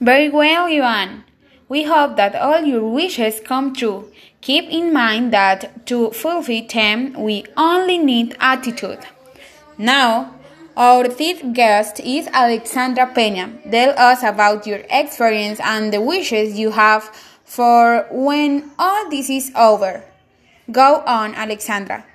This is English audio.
Very well, Ivan. We hope that all your wishes come true. Keep in mind that to fulfill them, we only need attitude. Now, our third guest is Alexandra Peña. Tell us about your experience and the wishes you have for when all this is over. Go on, Alexandra.